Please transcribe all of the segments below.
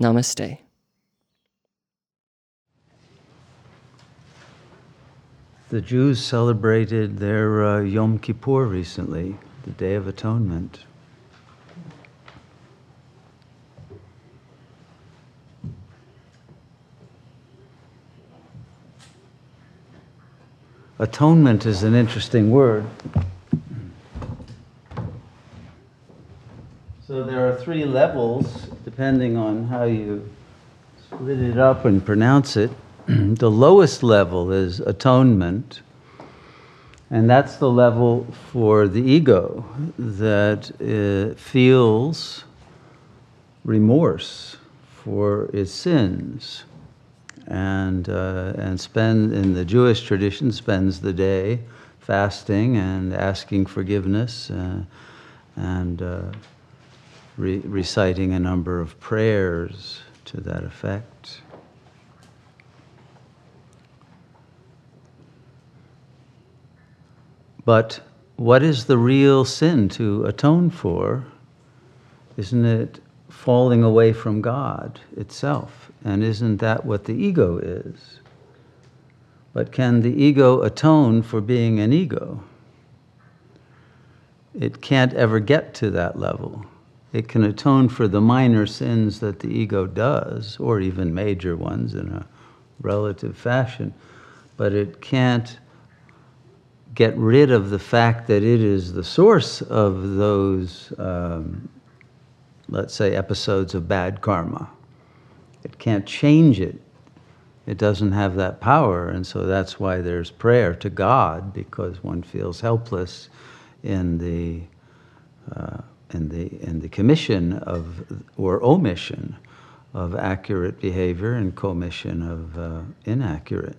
Namaste. The Jews celebrated their uh, Yom Kippur recently, the Day of Atonement. Atonement is an interesting word. So there are three levels, depending on how you split it up and pronounce it. the lowest level is atonement, and that's the level for the ego that uh, feels remorse for its sins and, uh, and spend, in the Jewish tradition, spends the day fasting and asking forgiveness uh, and uh, re- reciting a number of prayers to that effect. But what is the real sin to atone for? Isn't it falling away from God itself? And isn't that what the ego is? But can the ego atone for being an ego? It can't ever get to that level. It can atone for the minor sins that the ego does, or even major ones in a relative fashion, but it can't get rid of the fact that it is the source of those, um, let's say, episodes of bad karma. It can't change it. It doesn't have that power, and so that's why there's prayer to God because one feels helpless in the uh, in the in the commission of or omission of accurate behavior and commission of uh, inaccurate.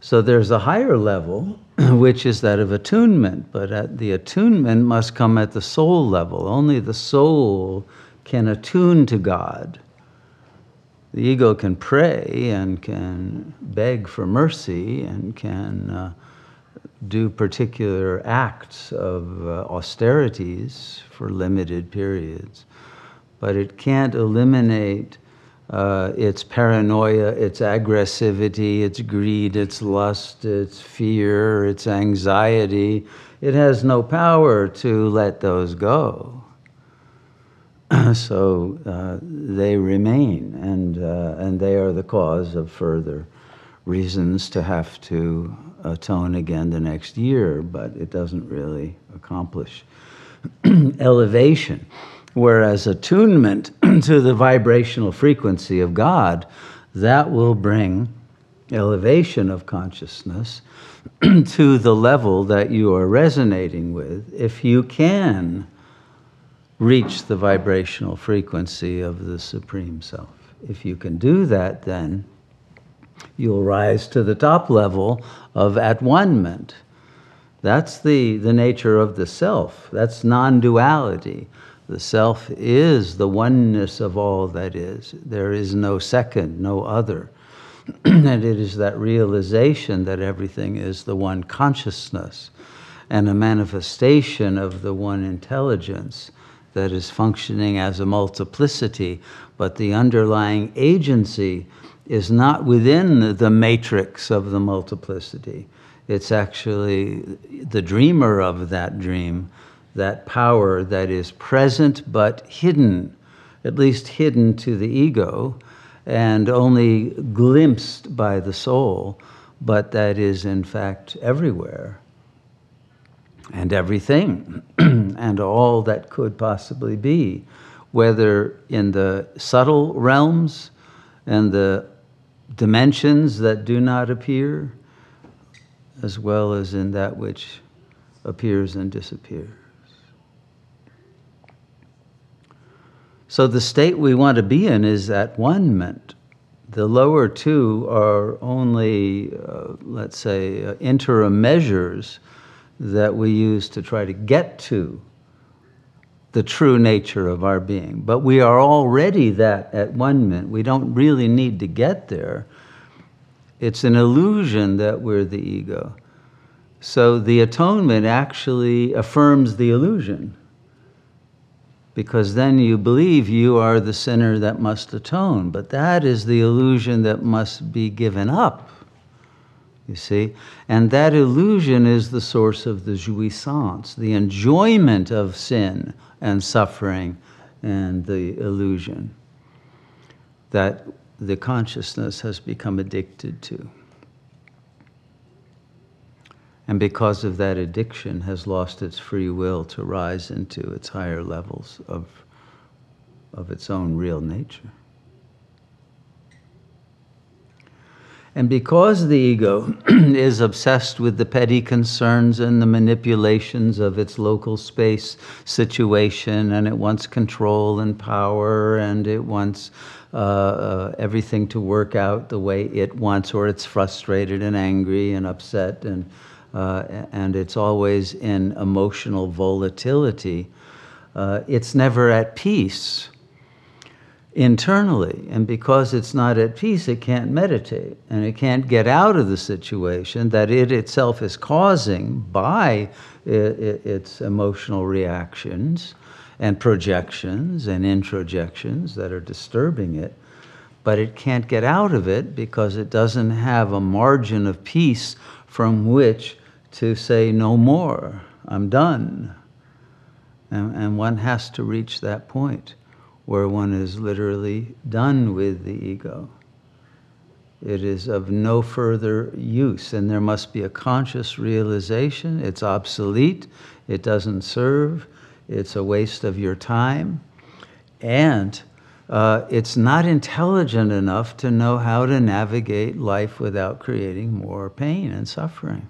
So there's a higher level, which is that of attunement, but at the attunement must come at the soul level. Only the soul can attune to God. The ego can pray and can beg for mercy and can uh, do particular acts of uh, austerities for limited periods, but it can't eliminate uh, its paranoia, its aggressivity, its greed, its lust, its fear, its anxiety. It has no power to let those go. so uh, they remain, and, uh, and they are the cause of further reasons to have to atone again the next year, but it doesn't really accomplish elevation. Whereas attunement to the vibrational frequency of God, that will bring elevation of consciousness to the level that you are resonating with. If you can reach the vibrational frequency of the Supreme Self. If you can do that, then you'll rise to the top level of at one-ment. That's the, the nature of the self. That's non duality. The self is the oneness of all that is. There is no second, no other. and it is that realization that everything is the one consciousness and a manifestation of the one intelligence that is functioning as a multiplicity, but the underlying agency is not within the matrix of the multiplicity. It's actually the dreamer of that dream, that power that is present but hidden, at least hidden to the ego, and only glimpsed by the soul, but that is in fact everywhere and everything and all that could possibly be, whether in the subtle realms and the dimensions that do not appear, as well as in that which appears and disappears. So the state we want to be in is at one ment. The lower two are only, uh, let's say, uh, interim measures that we use to try to get to the true nature of our being. But we are already that at one ment. We don't really need to get there. It's an illusion that we're the ego. So the atonement actually affirms the illusion because then you believe you are the sinner that must atone. But that is the illusion that must be given up, you see? And that illusion is the source of the jouissance, the enjoyment of sin and suffering and the illusion that the consciousness has become addicted to and because of that addiction has lost its free will to rise into its higher levels of, of its own real nature. And because the ego is obsessed with the petty concerns and the manipulations of its local space situation, and it wants control and power, and it wants uh, uh, everything to work out the way it wants, or it's frustrated and angry and upset and uh, and it's always in emotional volatility, uh, it's never at peace internally. And because it's not at peace, it can't meditate and it can't get out of the situation that it itself is causing by its emotional reactions and projections and introjections that are disturbing it. But it can't get out of it because it doesn't have a margin of peace from which to say, no more, I'm done. And, and one has to reach that point where one is literally done with the ego. It is of no further use, and there must be a conscious realization it's obsolete, it doesn't serve, it's a waste of your time, and uh, it's not intelligent enough to know how to navigate life without creating more pain and suffering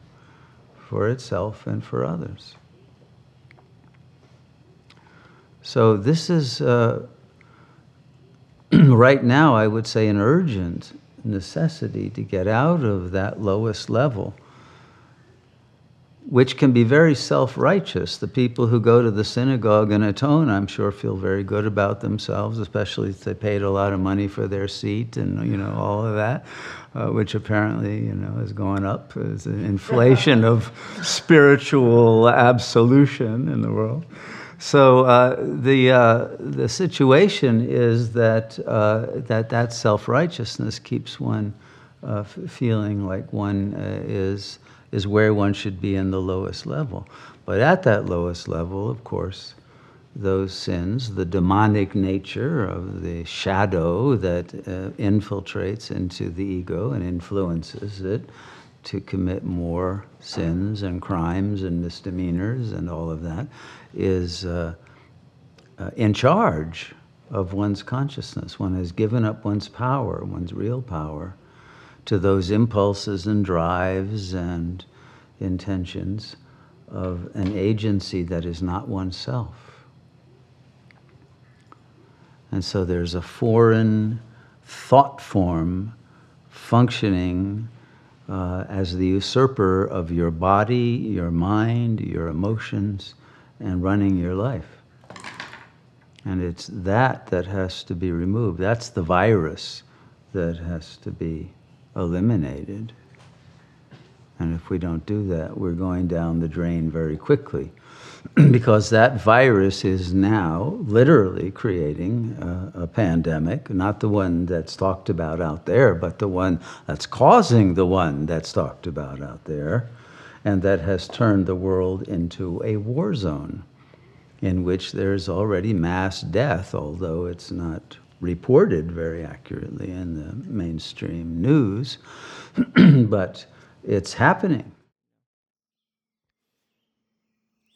for itself and for others. So, this is uh, right now, I would say, an urgent necessity to get out of that lowest level which can be very self righteous. The people who go to the synagogue and atone, I'm sure, feel very good about themselves, especially if they paid a lot of money for their seat and you know all of that, uh, which apparently you know is going up as an inflation of spiritual absolution in the world. So uh, the uh, the situation is that uh, that that self righteousness keeps one uh, feeling like one uh, is is where one should be in the lowest level. But at that lowest level, of course, those sins, the demonic nature of the shadow that uh, infiltrates into the ego and influences it to commit more sins and crimes and misdemeanors and all of that, is uh, uh, in charge of one's consciousness. One has given up one's power, one's real power to those impulses and drives and intentions of an agency that is not oneself. And so there's a foreign thought form functioning uh, as the usurper of your body, your mind, your emotions, and running your life. And it's that that has to be removed. That's the virus that has to be eliminated. And if we don't do that, we're going down the drain very quickly. because that virus is now literally creating a, a, pandemic, not the one that's talked about out there, but the one that's causing the one that's talked about out there, and that has turned the world into a war zone in which there's already mass death, although it's not reported very accurately in the mainstream news, but it's happening.